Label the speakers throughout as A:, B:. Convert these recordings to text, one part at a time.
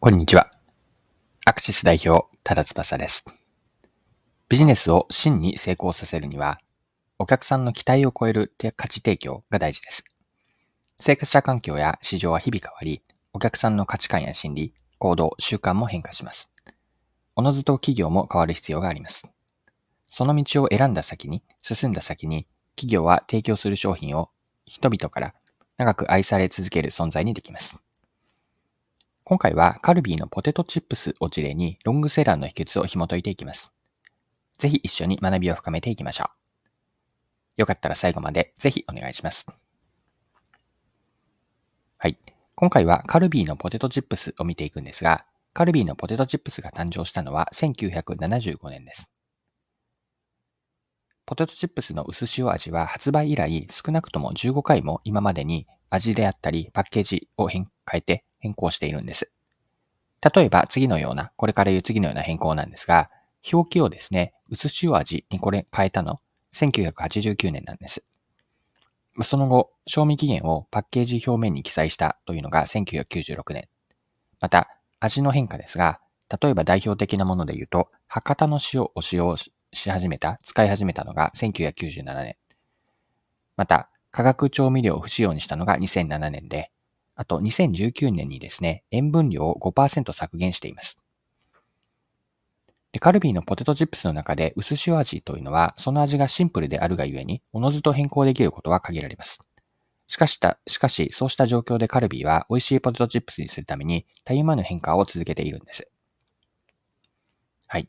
A: こんにちは。アクシス代表、ただ翼です。ビジネスを真に成功させるには、お客さんの期待を超える価値提供が大事です。生活者環境や市場は日々変わり、お客さんの価値観や心理、行動、習慣も変化します。おのずと企業も変わる必要があります。その道を選んだ先に、進んだ先に、企業は提供する商品を人々から長く愛され続ける存在にできます。今回はカルビーのポテトチップスを事例にロングセラーの秘訣を紐解いていきます。ぜひ一緒に学びを深めていきましょう。よかったら最後までぜひお願いします。はい。今回はカルビーのポテトチップスを見ていくんですが、カルビーのポテトチップスが誕生したのは1975年です。ポテトチップスの薄塩味は発売以来少なくとも15回も今までに味であったりパッケージを変えて変更しているんです。例えば次のような、これから言う次のような変更なんですが、表記をですね、薄塩味にこれ変えたの、1989年なんです。その後、賞味期限をパッケージ表面に記載したというのが1996年。また、味の変化ですが、例えば代表的なもので言うと、博多の塩を使用し始めた、使い始めたのが1997年。また、化学調味料を不使用にしたのが2007年で、あと2019年にですね、塩分量を5%削減しています。カルビーのポテトチップスの中で薄塩味というのは、その味がシンプルであるがゆえに、おのずと変更できることが限られます。しかした、しかし、そうした状況でカルビーは美味しいポテトチップスにするために、たゆまぬ変化を続けているんです。はい。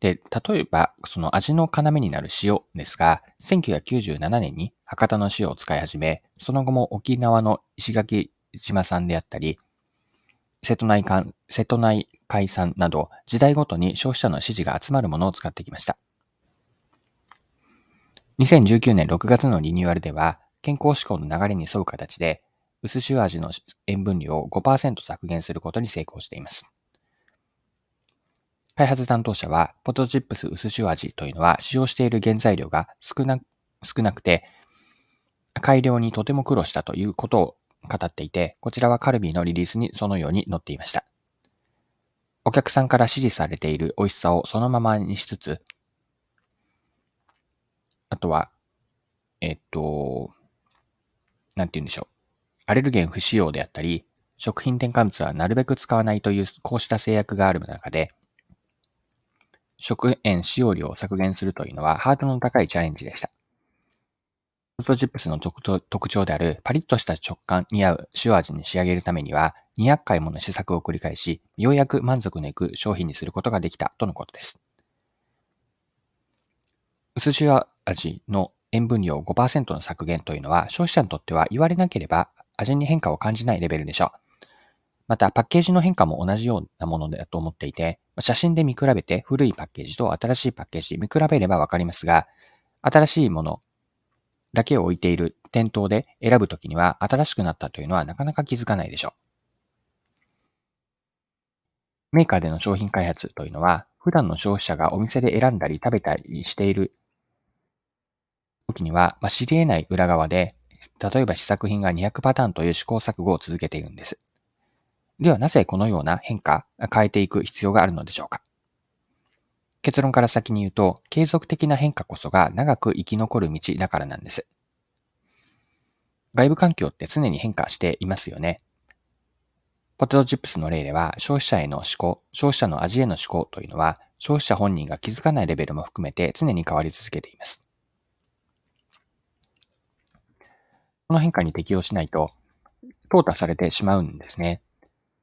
A: で、例えば、その味の要になる塩ですが、1997年に博多の塩を使い始め、その後も沖縄の石垣島産であったり、瀬戸内海瀬戸内海産など、時代ごとに消費者の支持が集まるものを使ってきました。2019年6月のリニューアルでは、健康志向の流れに沿う形で、薄塩味の塩分量を5%削減することに成功しています。開発担当者は、ポトチップス薄塩味というのは使用している原材料が少な少なくて、改良にとても苦労したということを語っていて、こちらはカルビーのリリースにそのように載っていました。お客さんから支持されている美味しさをそのままにしつつ、あとは、えっと、なんて言うんでしょう。アレルゲン不使用であったり、食品添加物はなるべく使わないというこうした制約がある中で、食塩使用量を削減するというのはハードの高いチャレンジでした。ポテトチップスの特徴であるパリッとした食感に合う塩味に仕上げるためには200回もの試作を繰り返し、ようやく満足のいく商品にすることができたとのことです。薄塩味の塩分量5%の削減というのは消費者にとっては言われなければ味に変化を感じないレベルでしょう。またパッケージの変化も同じようなものだと思っていて、写真で見比べて古いパッケージと新しいパッケージ見比べればわかりますが、新しいものだけを置いている店頭で選ぶときには新しくなったというのはなかなか気づかないでしょう。メーカーでの商品開発というのは、普段の消費者がお店で選んだり食べたりしている時には、まあ、知り得ない裏側で、例えば試作品が200パターンという試行錯誤を続けているんです。ではなぜこのような変化、変えていく必要があるのでしょうか？結論から先に言うと、継続的な変化こそが長く生き残る道だからなんです。外部環境って常に変化していますよね。ポテトチップスの例では、消費者への思考、消費者の味への思考というのは、消費者本人が気づかないレベルも含めて常に変わり続けています。この変化に適応しないと、淘汰されてしまうんですね。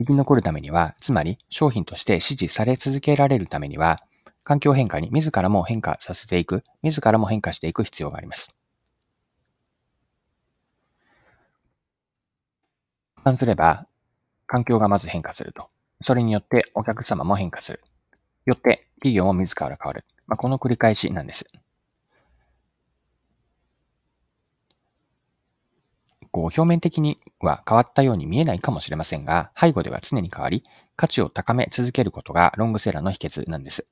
A: 生き残るためには、つまり商品として支持され続けられるためには、環境変化に自らも変化させていく、自らも変化していく必要があります。換すれば、環境がまず変化すると。それによってお客様も変化する。よって企業も自ら変わる。まあ、この繰り返しなんです。こう表面的には変わったように見えないかもしれませんが、背後では常に変わり、価値を高め続けることがロングセラーの秘訣なんです。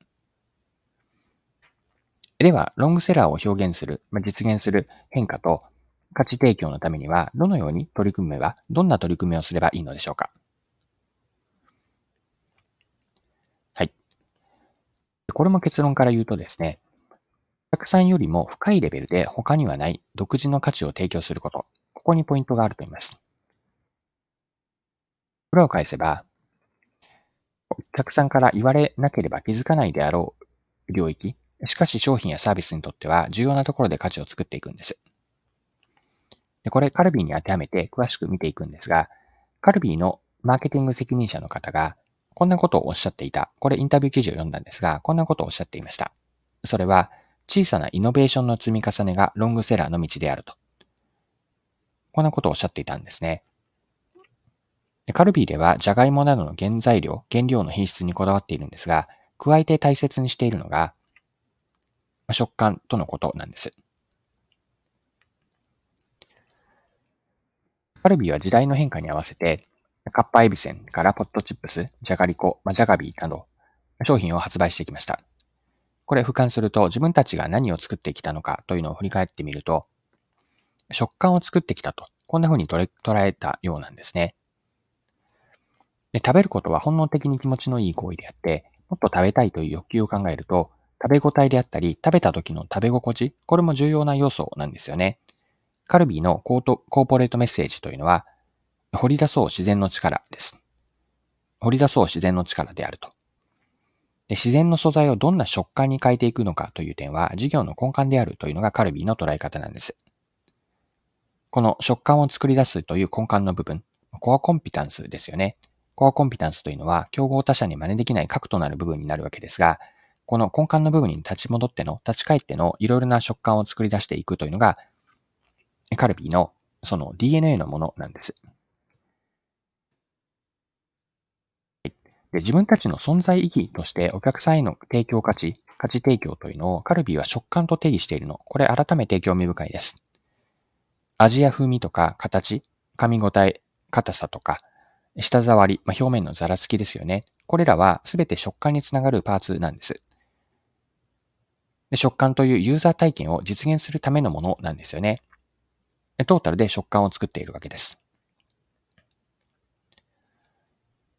A: では、ロングセラーを表現する、まあ、実現する変化と価値提供のためには、どのように取り組めば、どんな取り組みをすればいいのでしょうか。はい。これも結論から言うとですね、お客さんよりも深いレベルで他にはない独自の価値を提供すること、ここにポイントがあると言います。裏を返せば、お客さんから言われなければ気づかないであろう領域、しかし商品やサービスにとっては重要なところで価値を作っていくんです。でこれカルビーに当てはめて詳しく見ていくんですが、カルビーのマーケティング責任者の方がこんなことをおっしゃっていた。これインタビュー記事を読んだんですが、こんなことをおっしゃっていました。それは、小さなイノベーションの積み重ねがロングセラーの道であると。こんなことをおっしゃっていたんですね。カルビーでは、ジャガイモなどの原材料、原料の品質にこだわっているんですが、加えて大切にしているのが、食感とのことなんです。カルビーは時代の変化に合わせて、カッパエビセンからポットチップス、じゃがりこ、まあ、じゃがビーなど商品を発売してきました。これ俯瞰すると自分たちが何を作ってきたのかというのを振り返ってみると、食感を作ってきたと、こんな風に捉えたようなんですね。で食べることは本能的に気持ちのいい行為であって、もっと食べたいという欲求を考えると、食べ応えであったり、食べた時の食べ心地、これも重要な要素なんですよね。カルビーのコートコーポレートメッセージというのは、掘り出そう自然の力です。掘り出そう自然の力であると。で自然の素材をどんな食感に変えていくのかという点は事業の根幹であるというのがカルビーの捉え方なんです。この食感を作り出すという根幹の部分、コアコンピタンスですよね。コアコンピタンスというのは競合他社に真似できない核となる部分になるわけですが、この根幹の部分に立ち戻っての、立ち返ってのいろいろな食感を作り出していくというのが、カルビーのその DNA のものなんです。で自分たちの存在意義としてお客さんへの提供価値、価値提供というのをカルビーは食感と定義しているの。これ改めて興味深いです。味や風味とか形、噛み応え、硬さとか、舌触り、まあ、表面のざらつきですよね。これらはすべて食感につながるパーツなんです。で食感というユーザー体験を実現するためのものなんですよね。トータルで食感を作っているわけです。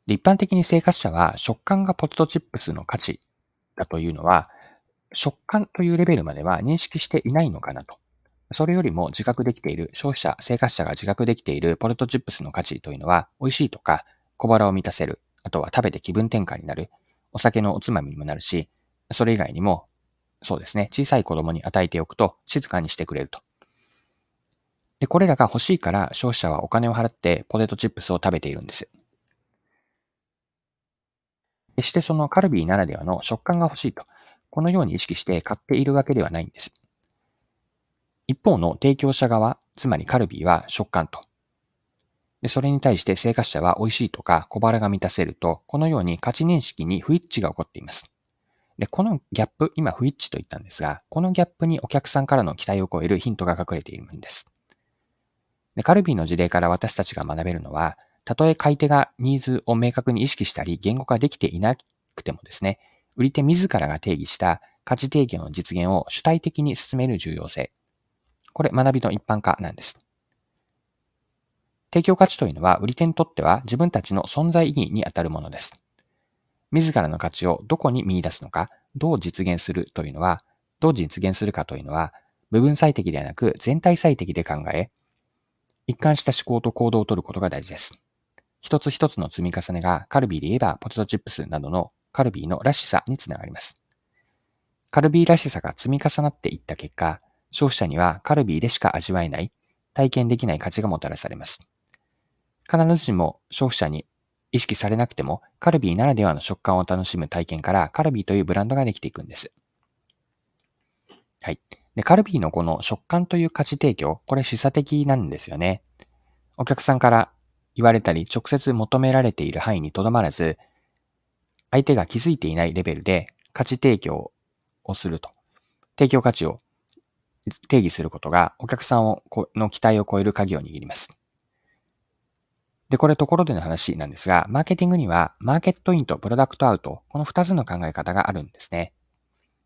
A: 一般的に生活者は食感がポテトチップスの価値だというのは、食感というレベルまでは認識していないのかなと。それよりも自覚できている、消費者、生活者が自覚できているポテトチップスの価値というのは、美味しいとか、小腹を満たせる、あとは食べて気分転換になる、お酒のおつまみにもなるし、それ以外にも、そうですね、小さい子供に与えておくと静かにしてくれると。で、これらが欲しいから消費者はお金を払ってポテトチップスを食べているんです。決してそのカルビーならではの食感が欲しいと、このように意識して買っているわけではないんです。一方の提供者側、つまりカルビーは食感と。でそれに対して生活者は美味しいとか小腹が満たせると、このように価値認識に不一致が起こっています。で、このギャップ、今不一致と言ったんですが、このギャップにお客さんからの期待を超えるヒントが隠れているんです。でカルビーの事例から私たちが学べるのは、たとえ買い手がニーズを明確に意識したり言語化できていなくてもですね、売り手自らが定義した価値提供の実現を主体的に進める重要性。これ学びの一般化なんです。提供価値というのは売り手にとっては自分たちの存在意義にあたるものです。自らの価値をどこに見出すのか、どう実現するというのは、どう実現するかというのは、部分最適ではなく全体最適で考え、一貫した思考と行動をとることが大事です。一つ一つの積み重ねがカルビーで言えばポテトチップスなどのカルビーのらしさにつながります。カルビーらしさが積み重なっていった結果、消費者にはカルビーでしか味わえない、体験できない価値がもたらされます。必ずしも消費者に意識されなくても、カルビーならではの食感を楽しむ体験からカルビーというブランドができていくんです。はい。で、カルビーのこの食感という価値提供、これ示唆的なんですよね。お客さんから言われたり、直接求められている範囲にとどまらず、相手が気づいていないレベルで価値提供をすると。提供価値を定義することがお客さんをの期待を超える鍵を握ります。で、これところでの話なんですが、マーケティングにはマーケットインとプロダクトアウト、この2つの考え方があるんですね。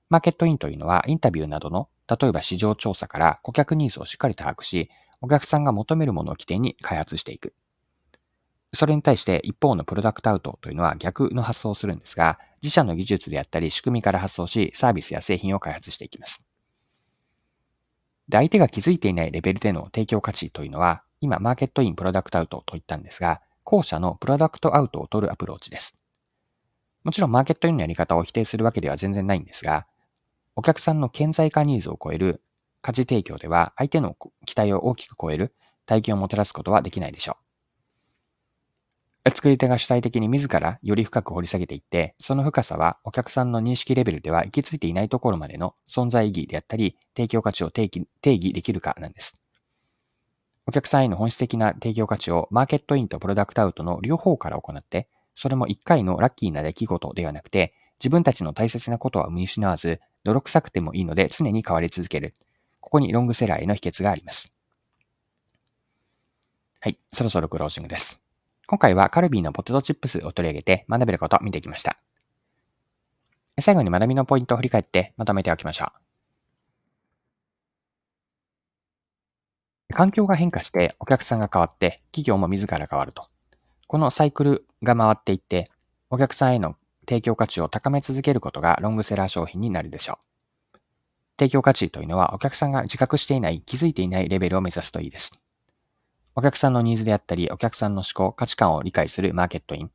A: マーケットインというのはインタビューなどの、例えば市場調査から顧客ニーズをしっかりと把握し、お客さんが求めるものを起点に開発していく。それに対して一方のプロダクトアウトというのは逆の発想をするんですが、自社の技術であったり仕組みから発想し、サービスや製品を開発していきます。で、相手が気づいていないレベルでの提供価値というのは、今、マーケットイン、プロダクトアウトと言ったんですが、後者のプロダクトアウトを取るアプローチです。もちろん、マーケットインのやり方を否定するわけでは全然ないんですが、お客さんの顕在化ニーズを超える価値提供では、相手の期待を大きく超える体験をもたらすことはできないでしょう。作り手が主体的に自らより深く掘り下げていって、その深さはお客さんの認識レベルでは行き着いていないところまでの存在意義であったり、提供価値を定義定義できるかなんです。お客さんへの本質的な提供価値をマーケットインとプロダクトアウトの両方から行って、それも一回のラッキーな出来事ではなくて、自分たちの大切なことは見失わず、泥臭くてもいいので常に変わり続ける。ここにロングセラーへの秘訣があります。はい、そろそろクロージングです。今回はカルビーのポテトチップスを取り上げて学べることを見てきました。最後に学びのポイントを振り返ってまとめておきましょう。環境が変化してお客さんが変わって企業も自ら変わると。このサイクルが回っていってお客さんへの提供価値を高め続けることがロングセラー商品になるでしょう。提供価値というのはお客さんが自覚していない、気づいていないレベルを目指すといいです。お客さんのニーズであったり、お客さんの思考、価値観を理解するマーケットイン。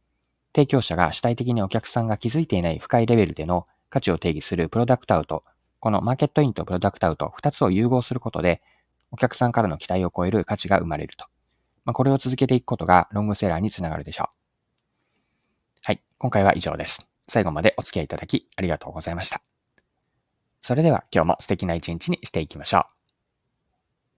A: 提供者が主体的にお客さんが気づいていない深いレベルでの価値を定義するプロダクトアウト。このマーケットインとプロダクトアウト2つを融合することで、お客さんからの期待を超える価値が生まれると。まあ、これを続けていくことがロングセラーにつながるでしょう。はい。今回は以上です。最後までお付き合いいただきありがとうございました。それでは今日も素敵な一日にしていきましょう。